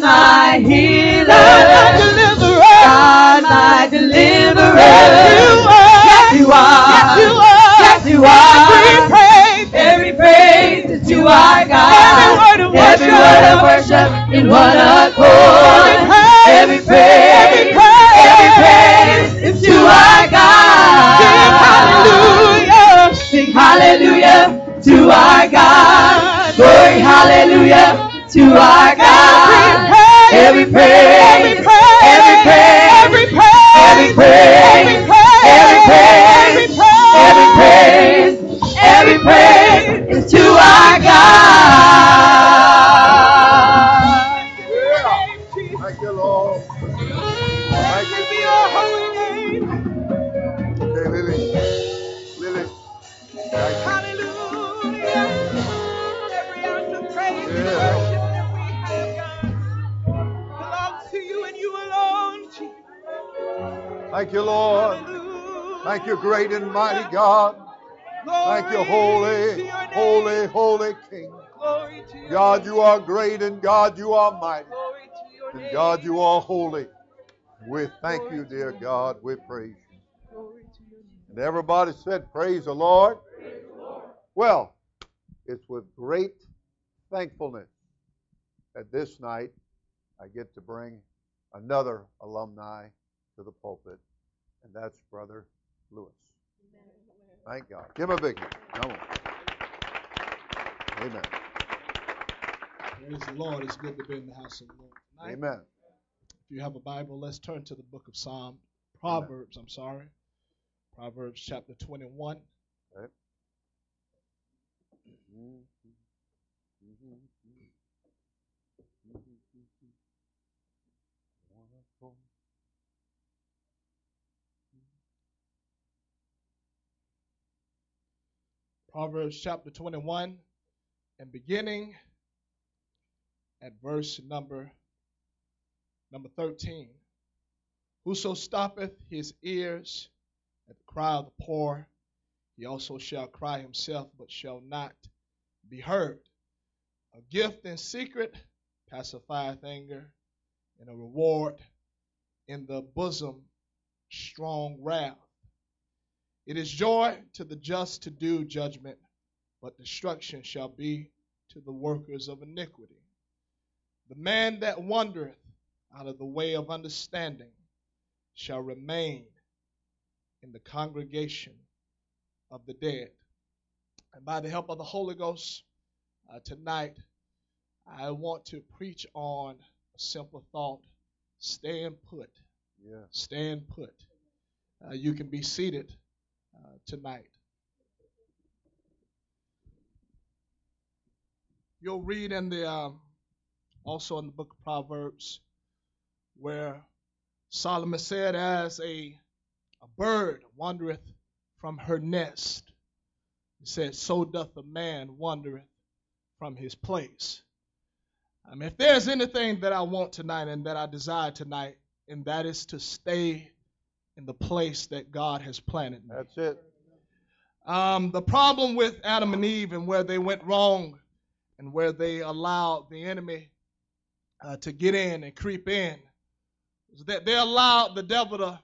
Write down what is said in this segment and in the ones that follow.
my healer, God, my deliverer. God, my deliverer. Yes, you are. Yes, you are. Yes, Yes, you are. you are. Every praise. Every praise is to our God. Every word of Every worship. word of worship in one accord. Every Every praise. praise, Every every praise is to our God. Sing hallelujah. Sing hallelujah to our God. Glory, hallelujah to our God. Every praise, every Thank you, great and mighty God. Thank you, holy, holy, holy King. God, you are great and God, you are mighty. And. God, you are holy. We thank you, dear God. We praise you. And everybody said, Praise the Lord. Well, it's with great thankfulness that this night I get to bring another alumni to the pulpit, and that's Brother Lewis. Thank God. Give him a big hand. Come on. Amen. Praise the Lord. It's good to be in the house of the Lord tonight. Amen. If you have a Bible, let's turn to the book of Psalm, Proverbs, I'm sorry. Proverbs chapter 21. Proverbs chapter 21 and beginning at verse number number 13. Whoso stoppeth his ears at the cry of the poor, he also shall cry himself, but shall not be heard. A gift in secret pacifieth anger, and a reward in the bosom strong wrath. It is joy to the just to do judgment, but destruction shall be to the workers of iniquity. The man that wandereth out of the way of understanding shall remain in the congregation of the dead. And by the help of the Holy Ghost, uh, tonight I want to preach on a simple thought stand put. Yeah. Stand put. Uh, you can be seated uh, tonight. You'll read in the um, also in the book of Proverbs where Solomon said, "As a a bird wandereth from her nest," he said, "So doth a man wandereth from his place." If there's anything that I want tonight and that I desire tonight, and that is to stay in the place that God has planted me. That's it. Um, the problem with Adam and Eve and where they went wrong and where they allowed the enemy uh, to get in and creep in was that they allowed the devil to,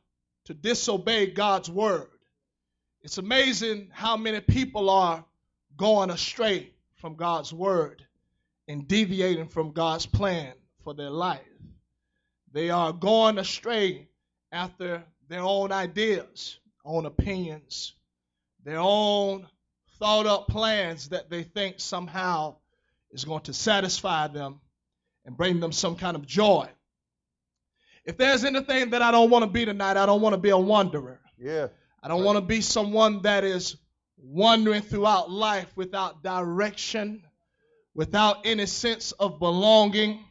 to disobey God's word. It's amazing how many people are going astray from God's word and deviating from God's plan for their life. They are going astray after their own ideas, own opinions, their own thought up plans that they think somehow is going to satisfy them and bring them some kind of joy. If there's anything that I don't want to be tonight, I don't want to be a wanderer. Yeah. I don't want to be someone that is wandering throughout life without direction, without any sense of belonging.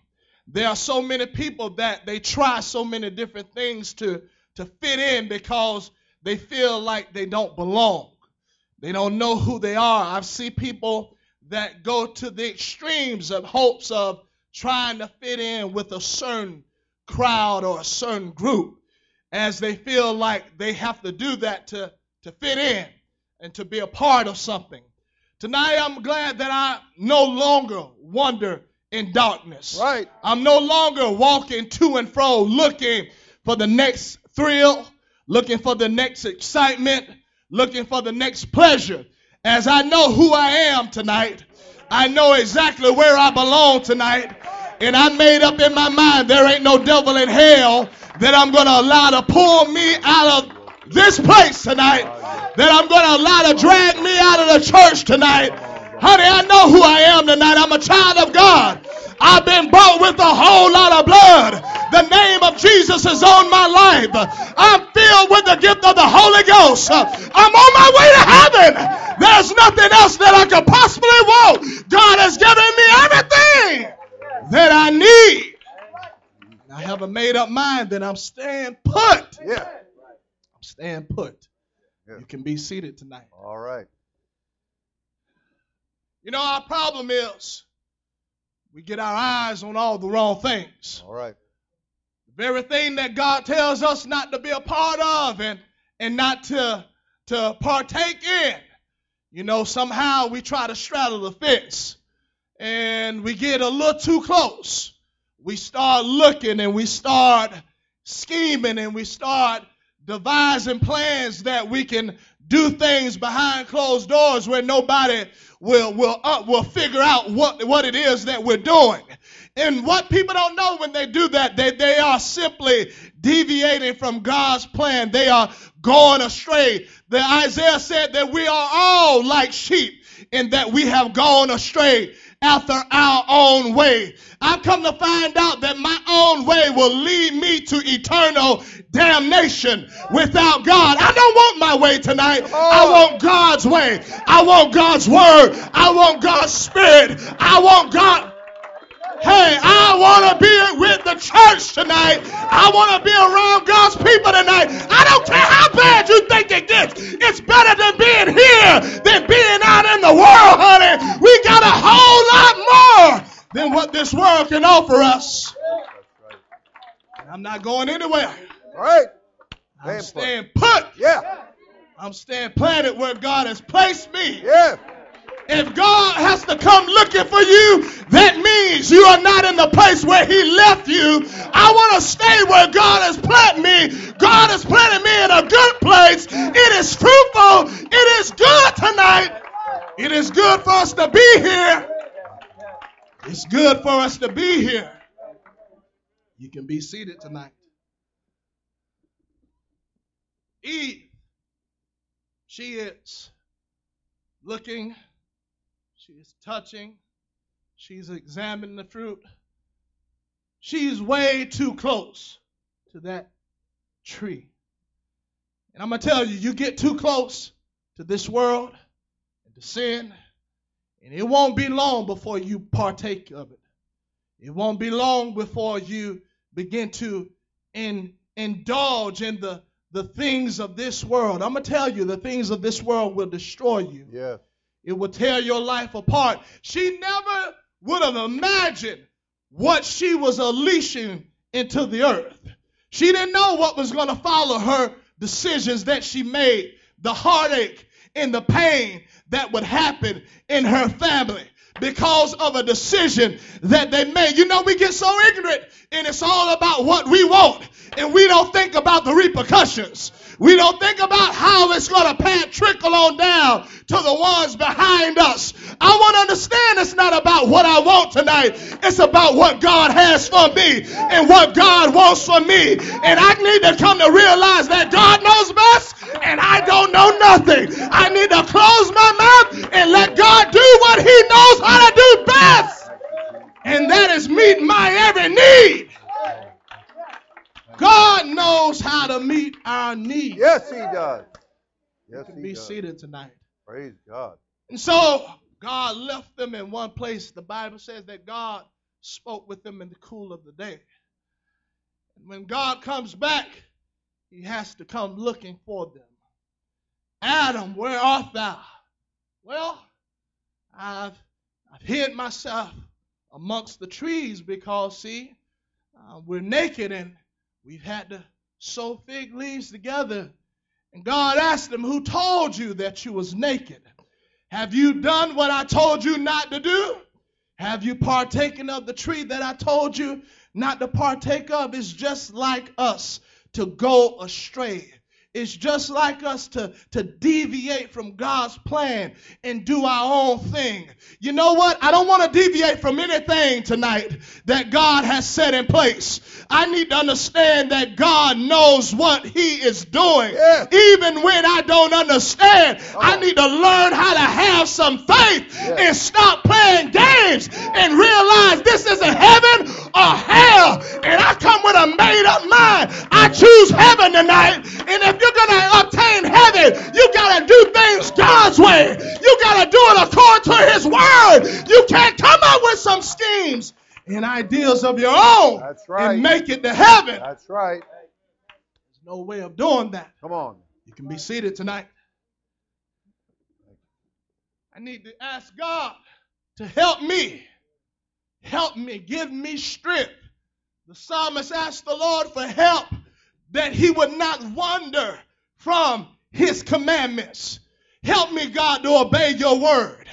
There are so many people that they try so many different things to, to fit in because they feel like they don't belong. They don't know who they are. I've seen people that go to the extremes of hopes of trying to fit in with a certain crowd or a certain group as they feel like they have to do that to, to fit in and to be a part of something. Tonight, I'm glad that I no longer wander in darkness. Right. I'm no longer walking to and fro looking for the next thrill, looking for the next excitement, looking for the next pleasure. As I know who I am tonight, I know exactly where I belong tonight. And I made up in my mind there ain't no devil in hell that I'm going to allow to pull me out of this place tonight, that I'm going to allow to drag me out of the church tonight. Honey, I know who I am tonight. I'm a child of God. I've been bought with a whole lot of blood. The name of Jesus is on my life. I'm filled with the gift of the Holy Ghost. I'm on my way to heaven. There's nothing else that I could possibly want. God has given me everything that I need. I have a made up mind that I'm staying put. Yeah. I'm staying put. Yeah. You can be seated tonight. All right. You know, our problem is we get our eyes on all the wrong things. All right. Very thing that God tells us not to be a part of and, and not to, to partake in. You know, somehow we try to straddle the fence and we get a little too close. We start looking and we start scheming and we start devising plans that we can do things behind closed doors where nobody will will uh, will figure out what what it is that we're doing. And what people don't know when they do that, they, they are simply deviating from God's plan. They are going astray. The Isaiah said that we are all like sheep and that we have gone astray after our own way. I've come to find out that my own way will lead me to eternal damnation without God. I don't want my way tonight. I want God's way. I want God's word. I want God's spirit. I want God. Hey, I want to be with the church tonight. I want to be around God's people tonight. I don't care how bad you think it gets. It's better than being here than being out in the world, honey. We got a whole lot more than what this world can offer us. I'm not going anywhere. All right. I'm Staying put. Yeah. I'm staying planted where God has placed me. Yeah. If God has to come looking for you, that means you are not in the place where He left you. I want to stay where God has planted me. God has planted me in a good place. It is fruitful. It is good tonight. It is good for us to be here. It's good for us to be here. You can be seated tonight. Eve, she is looking she is touching. She's examining the fruit. She's way too close to that tree. And I'm going to tell you, you get too close to this world and to sin, and it won't be long before you partake of it. It won't be long before you begin to in, indulge in the, the things of this world. I'm going to tell you, the things of this world will destroy you. Yeah. It will tear your life apart. She never would have imagined what she was unleashing into the earth. She didn't know what was going to follow her decisions that she made, the heartache and the pain that would happen in her family because of a decision that they made. You know, we get so ignorant and it's all about what we want and we don't think about the repercussions. We don't think about how it's going to pan trickle on down to the ones behind us. I want to understand it's not about what I want tonight. It's about what God has for me and what God wants for me. And I need to come to realize that God knows best and I don't know nothing. I need to close my mouth and let God do what he knows how to do best. And that is meet my every need. God knows how to meet our needs. Yes, he does. You Yes, can he be does. seated tonight. Praise God. And so God left them in one place. The Bible says that God spoke with them in the cool of the day. And when God comes back, he has to come looking for them. Adam, where art thou? Well, I've, I've hid myself amongst the trees because, see, uh, we're naked and we've had to sew fig leaves together. And God asked him, Who told you that you was naked? Have you done what I told you not to do? Have you partaken of the tree that I told you not to partake of? It's just like us to go astray. It's just like us to, to deviate from God's plan and do our own thing. You know what? I don't want to deviate from anything tonight that God has set in place. I need to understand that God knows what He is doing. Yeah. Even when I don't understand, I oh. need to learn how to have some faith Yeah. and stop playing games and realize this isn't heaven or hell. And I come with a made up mind. I choose heaven tonight. And if you're going to obtain heaven, you got to do things God's way. You got to do it according to His word. You can't come up with some schemes and ideas of your own That's right. and make it to heaven. That's right. There's no way of doing that. Come on. You can be seated tonight. I need to ask God to help me. Help me. Give me strength. The psalmist asked the Lord for help that he would not wander from his commandments. Help me, God, to obey your word.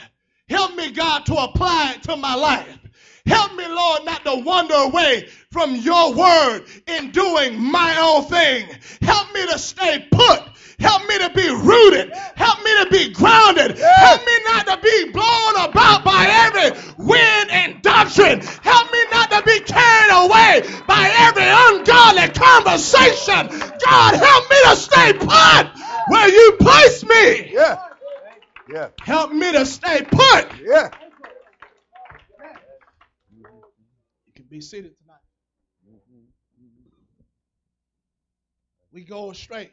Help me, God, to apply it to my life. Help me, Lord, not to wander away from your word in doing my own thing. Help me to stay put. Help me to be rooted. Help me to be grounded. Help me not to be blown about by every wind and doctrine. Help me not to be carried away by every ungodly conversation. God, help me to stay put where you place me. Yeah. Yeah. Help me to stay put. Yeah. You can be seated tonight. We go astray.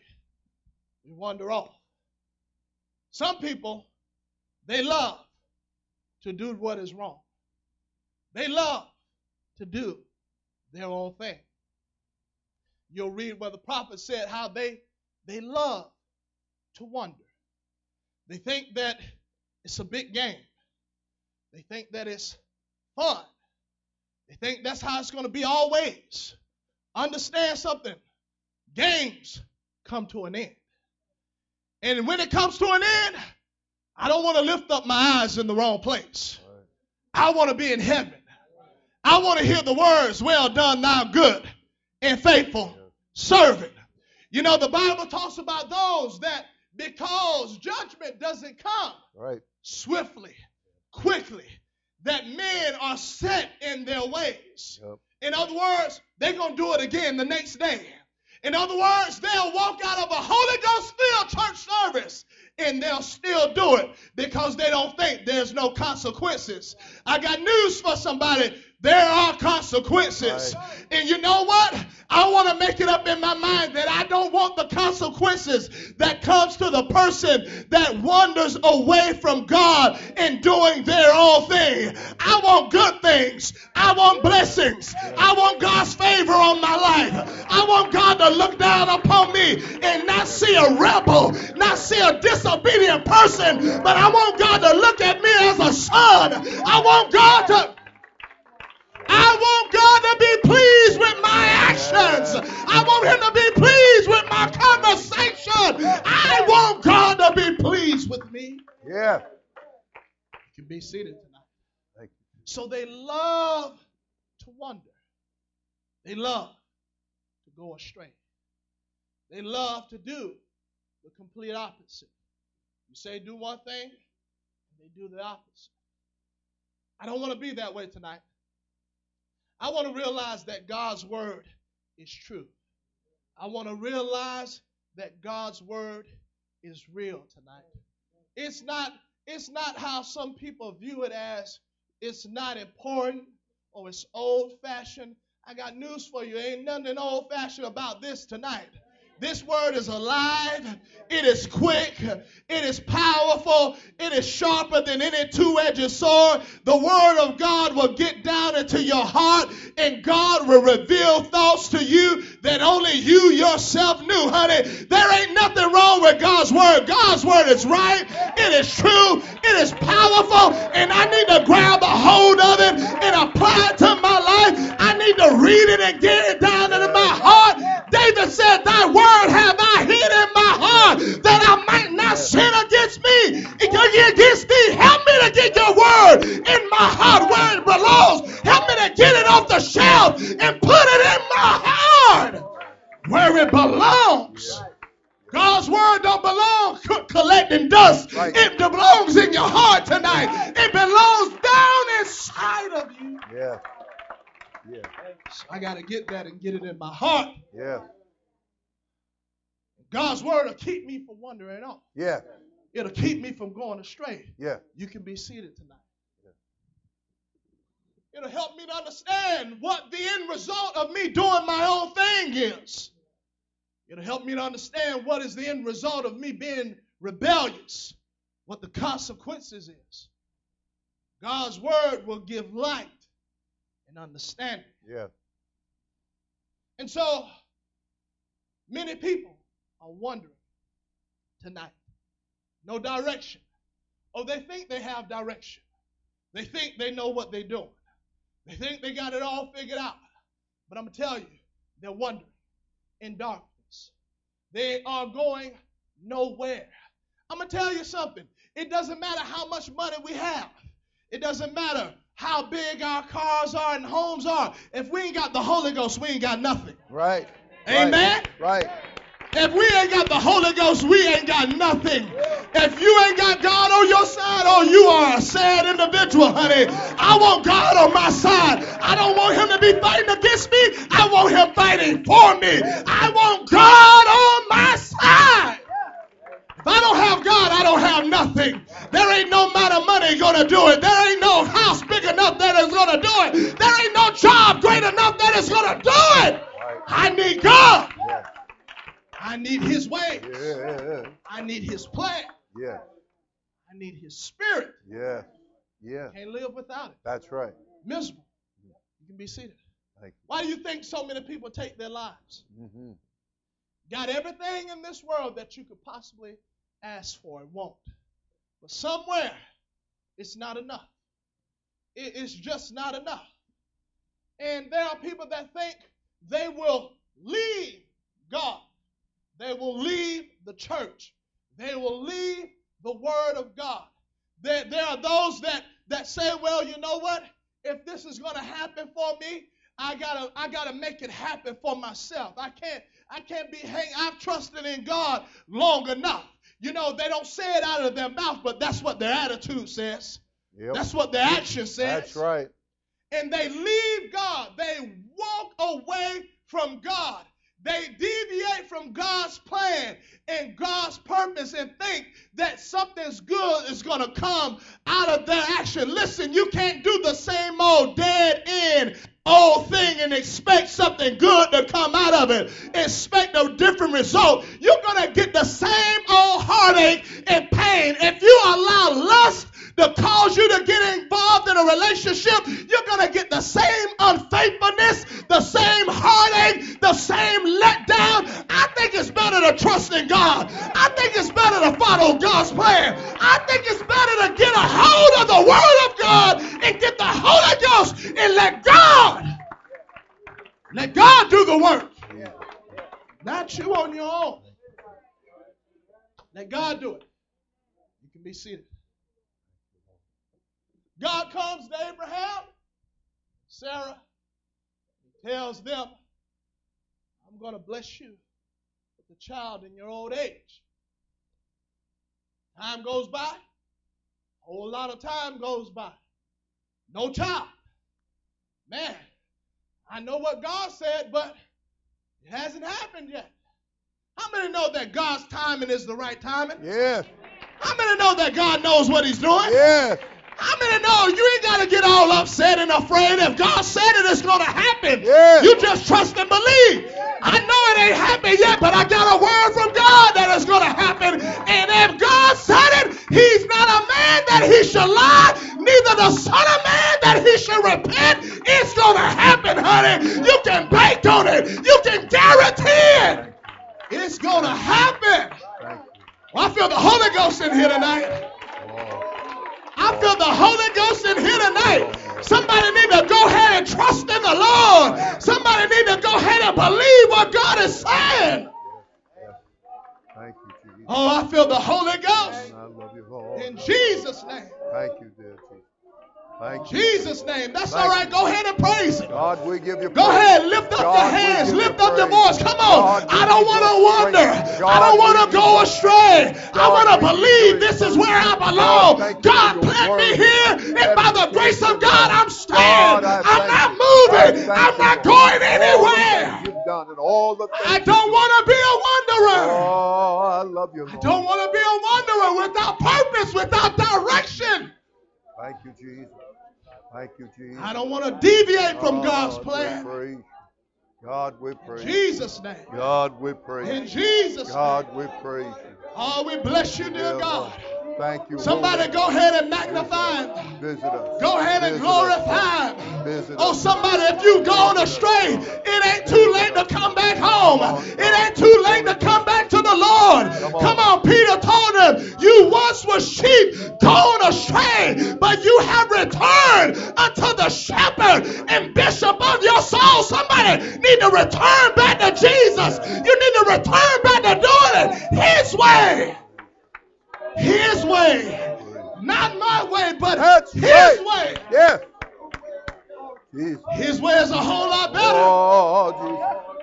We wander off. Some people, they love to do what is wrong. They love to do their own thing. You'll read where the prophet said how they they love to wander. They think that it's a big game. They think that it's fun. They think that's how it's going to be always. Understand something. Games come to an end. And when it comes to an end, I don't want to lift up my eyes in the wrong place. I want to be in heaven. I want to hear the words, well done, thou good and faithful servant. You know, the Bible talks about those that because judgment doesn't come Right. swiftly, quickly, that men are set in their ways. Yep. In other words, they're going to do it again the next day. In other words, they'll walk out of a Holy Ghost filled church service and they'll still do it because they don't think there's no consequences. I got news for somebody. There are consequences. And you know what? I want to make it up in my mind that I don't want the consequences that comes to the person that wanders away from God in doing their own thing. I want good things. I want blessings. I want God's favor on my life. I want God to look down upon me and not see a rebel, not see a disobedient person, but I want God to look at me as a son. I want God to I want God to be pleased with my actions. I want Him to be pleased with my conversation. I want God to be pleased with me. Yeah. You can be seated tonight. Thank you. So they love to wander. They love to go astray. They love to do the complete opposite. You say do one thing, and they do the opposite. I don't want to be that way tonight. I want to realize that God's word is true. I want to realize that God's word is real tonight. It's not it's not how some people view it as it's not important or it's old fashioned. I got news for you. Ain't nothing old fashioned about this tonight. This word is alive. It is quick. It is powerful. It is sharper than any two edged sword. The word of God will get down into your heart and God will reveal thoughts to you that only you yourself knew, honey. There ain't nothing wrong with God's word. God's word is right. It is true. It is powerful. And I need to grab a hold of it and apply it to my life. I need to read it and get it down into my heart. David said, Thy word have I hid in my heart that I might not sin against me, against thee. Help me to get your word in my heart where it belongs. Help me to get it off the shelf and put it in my heart where it belongs. God's word don't belong co- collecting dust. Right. It belongs in your heart tonight. It belongs down inside of you. Yes. So I got to get that and get it in my heart. Yes. God's word will keep me from wandering off. Yeah. It'll keep me from going astray. Yeah. You can be seated tonight. Yeah. It'll help me to understand what the end result of me doing my own thing is. It'll help me to understand what is the end result of me being rebellious, what the consequences is. God's word will give light and understanding. Yeah. And so many people are wondering tonight. No direction. Oh, they think they have direction. They think they know what they're doing. They think they got it all figured out. But I'm going to tell you, they're wandering in darkness. They are going nowhere. I'm going to tell you something. It doesn't matter how much money we have. It doesn't matter how big our cars are and homes are. If we ain't got the Holy Ghost, we ain't got nothing. Right. Amen? Right. If we ain't got the Holy Ghost, we ain't got nothing. If you ain't got God on your side, oh, you are a sad individual, honey. I want God on my side. I don't want him to be fighting against me. I want him fighting for me. I want God on my side. If I don't have God, I don't have nothing. There ain't no amount of money gonna do His plan. Yes. I need His Spirit. Yeah. Yeah. Can't live without it. That's right. Miserable. You can be seated. Thank Why do you think so many people take their lives? you. hmm Got everything in this world that you could possibly ask for and want. But somewhere, it's not enough. It- It's just not enough. And there are people that think they will leave God. They will leave the church. They will leave the word of God. There, there are those that, that say, well, you know what? If this is going to happen for me, I gotta I gotta make it happen for myself. I can't I can't be hang. I've trusted in God long enough. You know they don't say it out of their mouth, but that's what their attitude says. Yep. That's what their action says. That's right. And they leave God. They walk away from God. They deviate from God's plan and God's purpose and think that something's good is going to come out of their action. Listen, you can't do the same old dead end old thing and expect something good to come out of it. Expect a different result. You're going to get the same old heartache and pain. If you allow lust to cause you to get involved in a relationship, you're going to get the same unfaithfulness, the same heartache, the same letdown. I think it's better to trust in God. I think it's better to follow God's plan. I think it's better to get a hold of the Word of God and get the Holy Ghost and let God, let God do the work. Not you on your own. Let God do it. You can be seated. God comes to Abraham, Sarah, and tells them, I'm going to bless you with a child in your old age. Time goes by, a whole lot of time goes by. No child. Man, I know what God said, but it hasn't happened yet. How many know that God's timing is the right timing? Yes. How many know that God knows what He's doing? Yes. How many know you ain't got to get all upset and afraid? If God said it, it's going to happen. Yeah. You just trust and believe. I know it ain't happened yet, but I got a word from God that it's going to happen. And if God said it, He's not a man that He should lie, neither the Son of Man that He should repent. It's going to happen, honey. You can bank on it. You can guarantee it. It's going to happen. Well, I feel the Holy Ghost in here tonight. I feel the Holy Ghost in here tonight. Somebody need to go ahead and trust in the Lord. Somebody need to go ahead and believe what God is saying. Yes. Thank you, Jesus. Oh, I feel the Holy Ghost I love you, Lord. in Jesus' name. Thank you. Thank you. Jesus' name. That's Thank all right. Go ahead and praise Him. God, we give you Go praise. ahead, lift up God, your hands, lift up your voice. Come on. God, I don't want to wander. praise. I don't God, want to go astray. I God, want to believe this is where I God, belong. God planted me here, and by the grace of God. I'm staying. God, I'm not moving. I'm not going anywhere. you've done and all the things I don't want to be a wanderer. Oh, I love you, I don't want to be a wanderer without purpose, without direction. Thank you, Jesus. Thank you, Jesus. I don't want to deviate from God's plan. We praise. God, we praise you. Jesus' name. God, we praise In. Jesus' name. God, we praise you. Oh, we bless you, Dear God. Lord. Thank you. Somebody Holy go ahead and magnify him. Visit us. Go ahead and Visit glorify him. Visit Oh, somebody, if you've gone astray, it ain't too late to come back home. It ain't too late to come back to the Lord. Come on. Come on, Peter told him, You once were sheep gone astray, but you have returned unto the shepherd and bishop of your soul. Somebody need to return back to Jesus. You need to return back to doing it His way. His way. Not my way, but That's His right. way. Yeah. His way is a whole lot better. Oh, oh Jesus.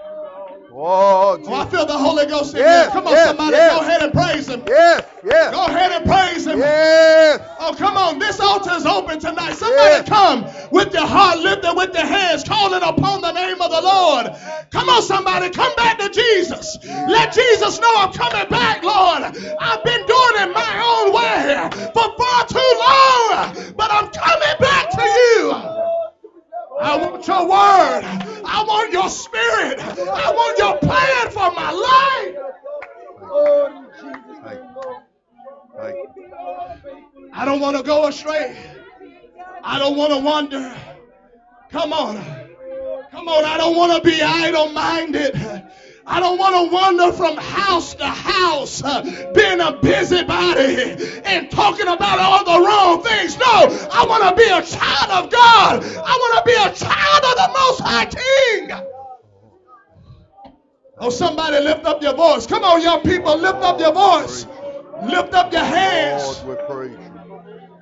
Oh, Oh, I feel the Holy Ghost in Yes, here. Come on, yes, somebody, yes. go ahead and praise Him. Yes, yes. Go ahead and praise Him. Yes. Oh, come on. This altar is open tonight. Somebody come with your heart lifted, with your hands calling upon the name of the Lord. Come on, somebody. Come back to Jesus. Let Jesus know I'm coming back, Lord. I've been doing it my own way for far too long, but I'm coming back to you. I want your word. I want your spirit. I want your plan for my life. I don't want to go astray. I don't want to wander. Come on. Come on. I don't want to be idle minded. I don't want to wander from house to house, uh, being a busybody and talking about all the wrong things. No, I want to be a child of God. I want to be a child of the Most High King. Oh, somebody lift up your voice. Come on, young people, lift up your voice. Lift up your hands. Lord, we praise you.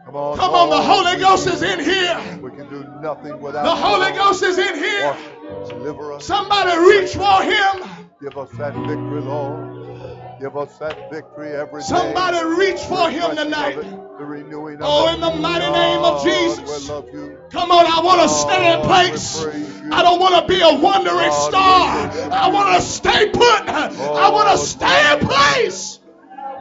Come on. Come on, the Holy Ghost is in here. We can do nothing without The Holy Ghost is in here. Wash, deliver us. Somebody reach for him. Give us that victory, Lord. Give us that victory every day. Somebody reach for him tonight. it, the renewing of Oh, in the mighty name of Jesus. We love you. Come on, I want to stay in place. we praise you. I don't want to be a wandering God, star. we praise you. I want to stay put. I want to stay in place.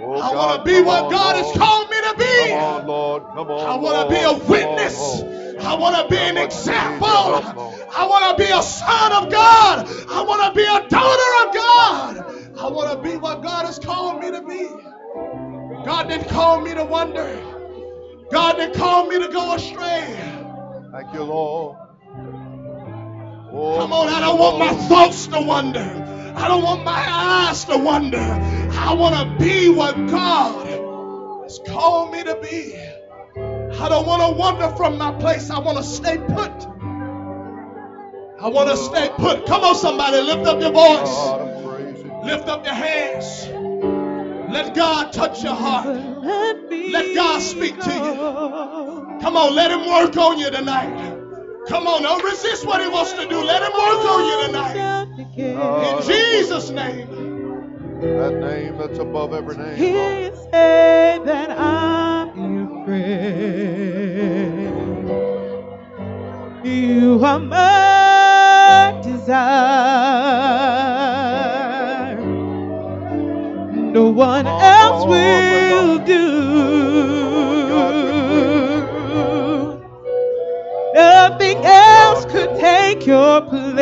Oh, I want to be what God Lord. has called me to Come be. on, Lord. Come on, I want to be a. Come witness. Lord. I want to be an example. I want to be a son of God. I want to be a daughter of God. I want to be what God has called me to be. God didn't call me to wander. God didn't call me to go astray. Thank you, Lord. Oh, Come on, I don't want my thoughts to wander. I don't want my eyes to wander. I want to be what God has called me to be. I don't want to wander from my place. I want to stay put. I want to stay put. Come on, somebody, lift up your voice. God, I praise you. Lift up your hands. Let God touch your heart. Let, God speak to you. Come on, let Him work on you tonight. Come on, don't resist what He wants to do. Let Him work on you tonight. In Jesus' name. That name that's above every name. He Lord. say that I'm friend. You are my desire. No one else will do. Nothing else could take your place.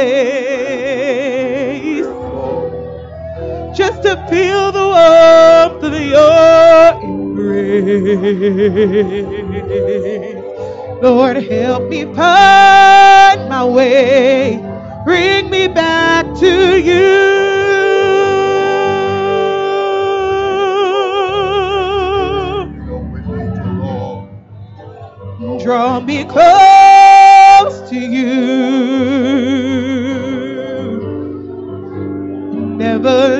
Just to feel the warmth of your embrace. Lord, help me find my way. Bring me back to you. Draw me close to you. Never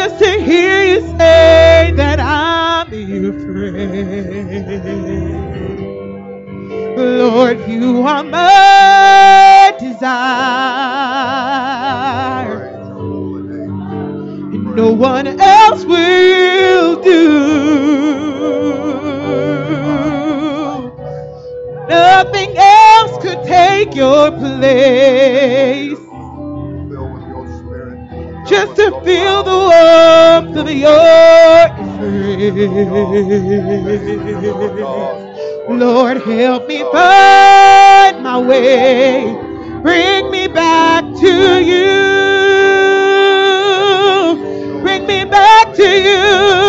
just to hear you say that I'm your friend. Lord, you are my desire. And no one else will do. Nothing else could take your place. Just to feel the warmth of your embrace. Lord, help me find my way. Bring me back to you. Bring me back to you.